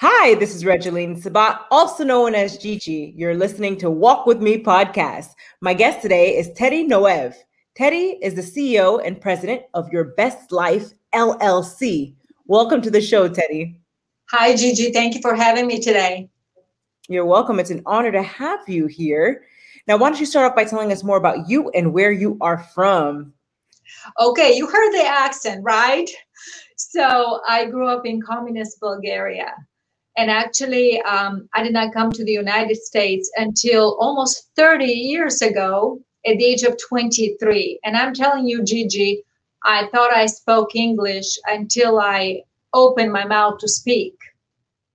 Hi, this is Regeline Sabat, also known as Gigi. You're listening to Walk With Me podcast. My guest today is Teddy Noev. Teddy is the CEO and president of Your Best Life LLC. Welcome to the show, Teddy. Hi, Gigi. Thank you for having me today. You're welcome. It's an honor to have you here. Now, why don't you start off by telling us more about you and where you are from? Okay, you heard the accent, right? So, I grew up in communist Bulgaria. And actually, um, I did not come to the United States until almost 30 years ago at the age of 23. And I'm telling you, Gigi, I thought I spoke English until I opened my mouth to speak.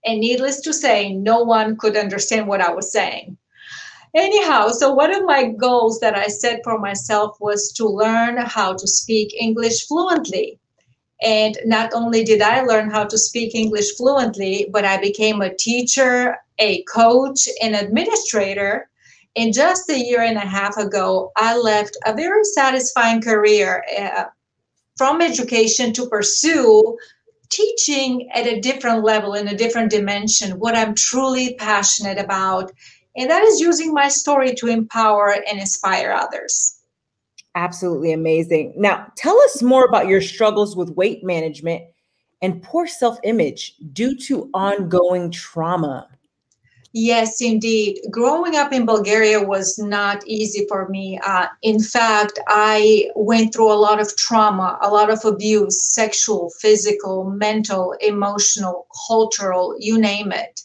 And needless to say, no one could understand what I was saying. Anyhow, so one of my goals that I set for myself was to learn how to speak English fluently. And not only did I learn how to speak English fluently, but I became a teacher, a coach, an administrator. And just a year and a half ago, I left a very satisfying career uh, from education to pursue teaching at a different level, in a different dimension, what I'm truly passionate about. And that is using my story to empower and inspire others. Absolutely amazing. Now, tell us more about your struggles with weight management and poor self image due to ongoing trauma. Yes, indeed. Growing up in Bulgaria was not easy for me. Uh, in fact, I went through a lot of trauma, a lot of abuse sexual, physical, mental, emotional, cultural, you name it.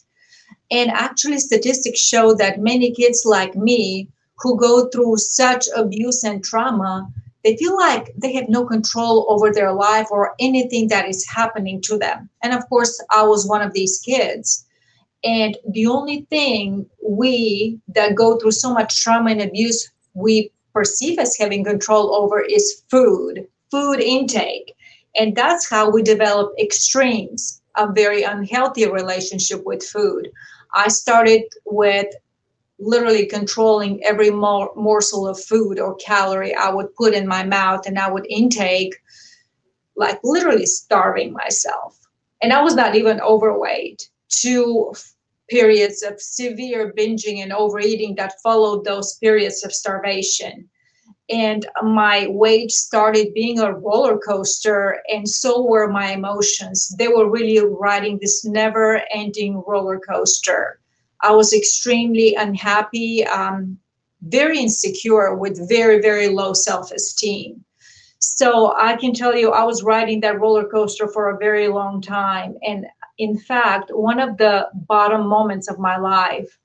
And actually, statistics show that many kids like me who go through such abuse and trauma, they feel like they have no control over their life or anything that is happening to them. And of course, I was one of these kids. And the only thing we that go through so much trauma and abuse, we perceive as having control over is food, food intake. And that's how we develop extremes, a very unhealthy relationship with food. I started with literally controlling every mor- morsel of food or calorie I would put in my mouth and I would intake, like literally starving myself. And I was not even overweight. Two periods of severe binging and overeating that followed those periods of starvation. And my weight started being a roller coaster, and so were my emotions. They were really riding this never ending roller coaster I was extremely unhappy, um, very insecure, with very, very low self esteem. So I can tell you, I was riding that roller coaster for a very long time. And in fact, one of the bottom moments of my life,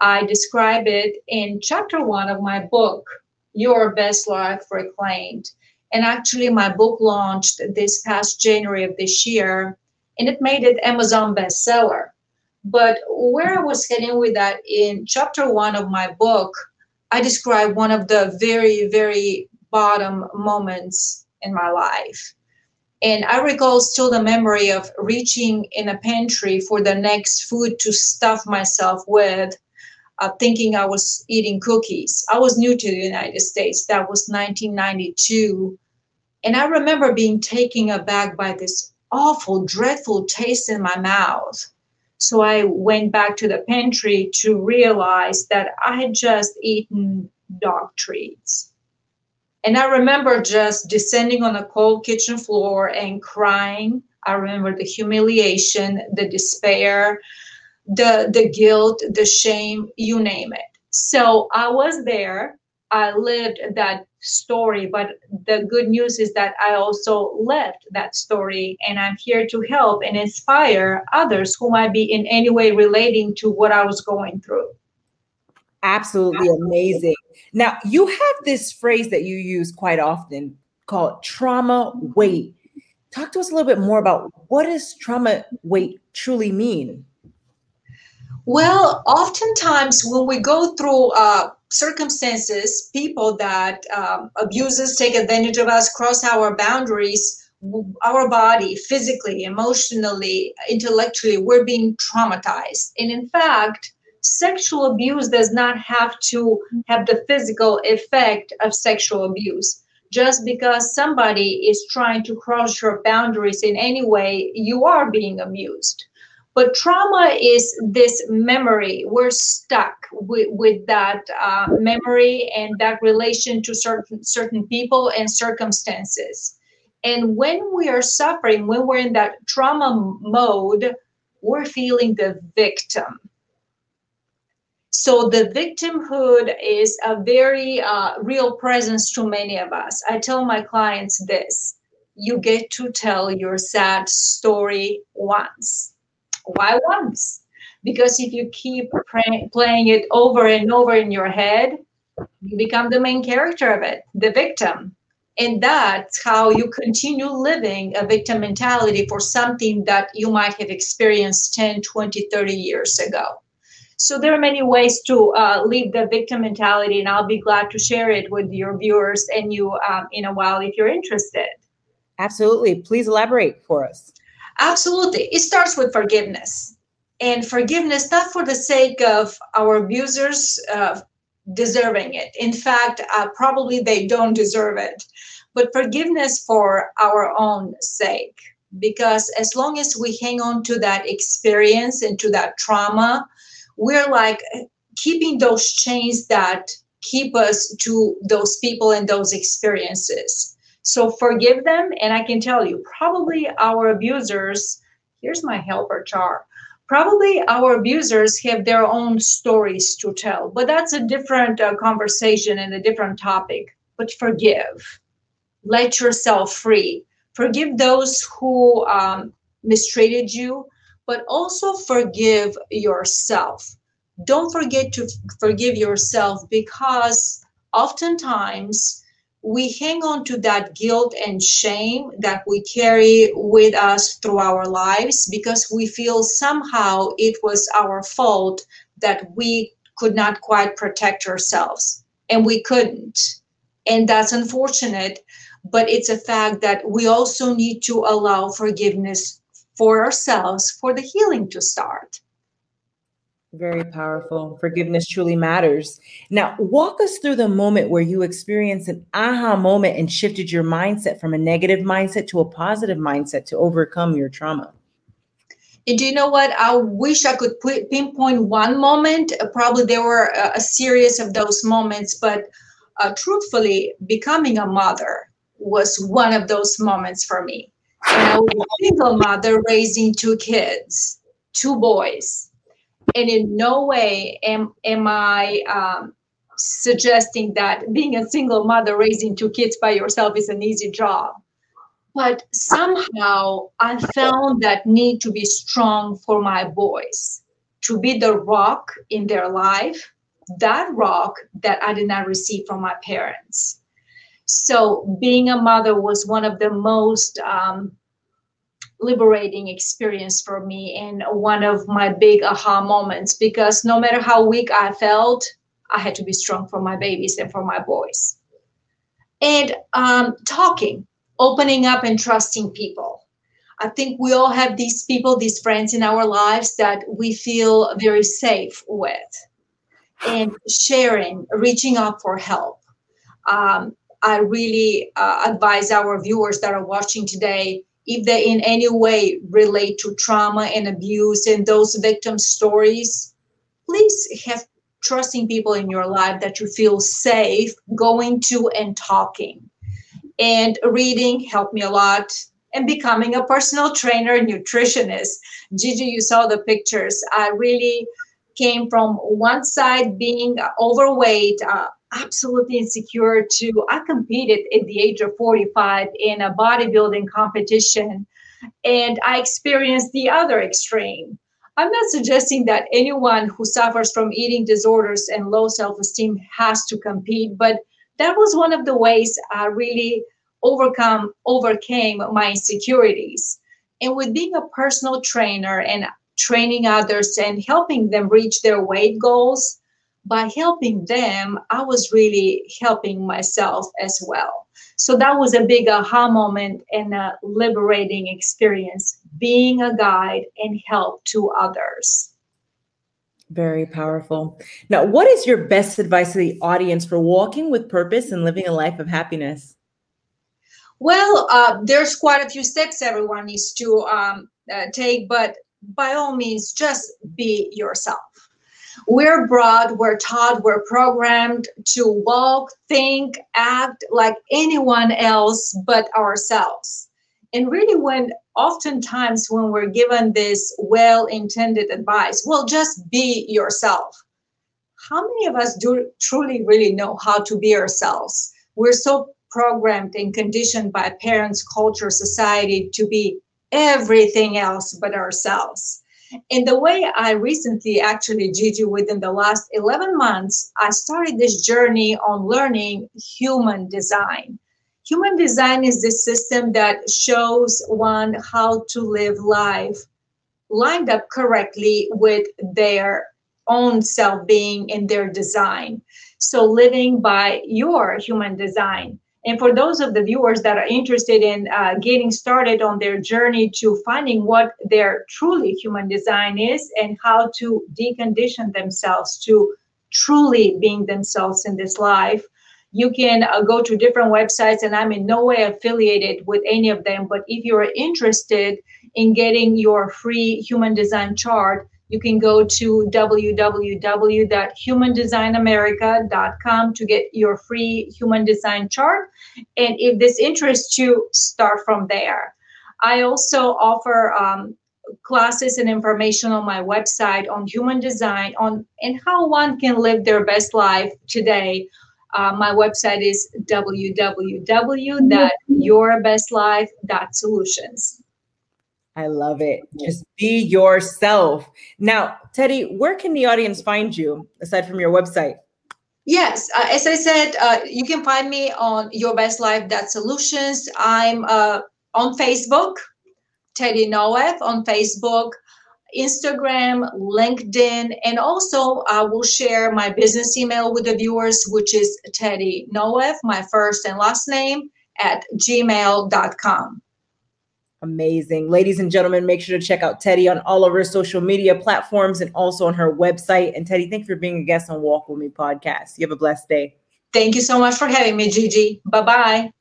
I describe it in chapter one of my book, Your Best Life Reclaimed. And actually, my book launched this past January of this year, and it made it Amazon bestseller. But where I was heading with that in chapter one of my book, I describe one of the very, very bottom moments in my life. And I recall still the memory of reaching in a pantry for the next food to stuff myself with, uh, thinking I was eating cookies. I was new to the United States. That was 1992. And I remember being taken aback by this awful, dreadful taste in my mouth. So I went back to the pantry to realize that I had just eaten dog treats. And I remember just descending on the cold kitchen floor and crying. I remember the humiliation, the despair, the the guilt, the shame, you name it. So I was there. I lived that story. But the good news is that I also left that story and I'm here to help and inspire others who might be in any way relating to what I was going through. Absolutely amazing. Now, you have this phrase that you use quite often called trauma weight. Talk to us a little bit more about what does trauma weight truly mean? Well, oftentimes when we go through uh, circumstances, people that um, abusers take advantage of us, cross our boundaries, our body, physically, emotionally, intellectually, we're being traumatized. And in fact, sexual abuse does not have to have the physical effect of sexual abuse. Just because somebody is trying to cross your boundaries in any way, you are being abused But trauma is this memory. We're stuck with, with that uh, memory and that relation to certain certain people and circumstances. And when we are suffering, when we're in that trauma mode, we're feeling the victim. So the victimhood is a very uh, real presence to many of us. I tell my clients this you get to tell your sad story once why once? Because if you keep pray- playing it over and over in your head, you become the main character of it, the victim. And that's how you continue living a victim mentality for something that you might have experienced 10, 20, 30 years ago. So there are many ways to uh, leave the victim mentality, and I'll be glad to share it with your viewers and you um, in a while if you're interested. Absolutely. Please elaborate for us. Absolutely. It starts with forgiveness. And forgiveness, not for the sake of our abusers uh, deserving it. In fact, uh, probably they don't deserve it, but forgiveness for our own sake. Because as long as we hang on to that experience and to that trauma, we're like keeping those chains that keep us to those people and those experiences. So forgive them. And I can tell you, probably our abusers, here's my helper chart. Probably our abusers have their own stories to tell, but that's a different uh, conversation and a different topic. But forgive, let yourself free. Forgive those who um, mistreated you, but also forgive yourself. Don't forget to forgive yourself because oftentimes we hang on to that guilt and shame that we carry with us through our lives because we feel somehow it was our fault that we could not quite protect ourselves and we couldn't. And that's unfortunate but it's a fact that we also need to allow forgiveness for ourselves for the healing to start very powerful. Forgiveness truly matters. Now, walk us through the moment where you experienced an aha moment and shifted your mindset from a negative mindset to a positive mindset to overcome your trauma. And do you know what? I wish I could pinpoint one moment. Uh, probably there were a, series of those moments, but uh, truthfully, becoming a mother was one of those moments for me. And I was a single mother raising two kids, two boys and in no way am am I um, suggesting that being a single mother raising two kids by yourself is an easy job. But somehow I found that need to be strong for my boys, to be the rock in their life, that rock that I did not receive from my parents. So being a mother was one of the most um, liberating experience for me and one of my big aha moments because no matter how weak I felt, I had to be strong for my babies and for my boys. And um, talking, opening up and trusting people. I think we all have these people, these friends in our lives that we feel very safe with. And sharing, reaching out for help. Um, I really uh, advise our viewers that are watching today if they in any way relate to trauma and abuse and those victim stories, please have trusting people in your life that you feel safe going to and talking. And reading helped me a lot. And becoming a personal trainer, nutritionist. Gigi, you saw the pictures. I really came from one side being overweight, uh, absolutely insecure to i competed at the age of 45 in a bodybuilding competition and i experienced the other extreme. I'm not suggesting that anyone who suffers from eating disorders and low self-esteem has to compete but that was one of the ways i really overcome overcame my insecurities. And with being a personal trainer and training others and helping them reach their weight goals by helping them, I was really helping myself as well. So that was a big aha moment and a liberating experience, being a guide and help to others. Very powerful. Now, what is your best advice to the audience for walking with purpose and living a life of happiness? Well, uh, there's quite a few steps everyone needs to um, uh, take, but by all means, just be yourself. We're brought, we're taught, we're programmed to walk, think, act like anyone else but ourselves. And really, when oftentimes when we're given this well intended advice, well, just be yourself. How many of us do truly really know how to be ourselves? We're so programmed and conditioned by parents, culture, society to be everything else but ourselves. In the way I recently, actually, Gigi, within the last 11 months, I started this journey on learning human design. Human design is this system that shows one how to live life lined up correctly with their own self being and their design. So, living by your human design. And for those of the viewers that are interested in uh, getting started on their journey to finding what their truly human design is and how to decondition themselves to truly being themselves in this life, you can uh, go to different websites, and I'm in no way affiliated with any of them. But if you're interested in getting your free human design chart, you can go to www.humandesignamerica.com to get your free human design chart. And if this interests you, start from there. I also offer um, classes and information on my website on human design on and how one can live their best life today. Uh, my website is www.yourbestlife.solutions. I love it. Just be yourself. Now, Teddy, where can the audience find you aside from your website? Yes, uh, as I said, uh, you can find me on Your Best Life That Solutions. I'm uh, on Facebook, Teddy Noev on Facebook, Instagram, LinkedIn, and also I will share my business email with the viewers, which is Teddy Noev, my first and last name, at gmail.com. Amazing. Ladies and gentlemen, make sure to check out Teddy on all of her social media platforms and also on her website. And Teddy, thank you for being a guest on Walk With Me podcast. You have a blessed day. Thank you so much for having me, Gigi. Bye bye.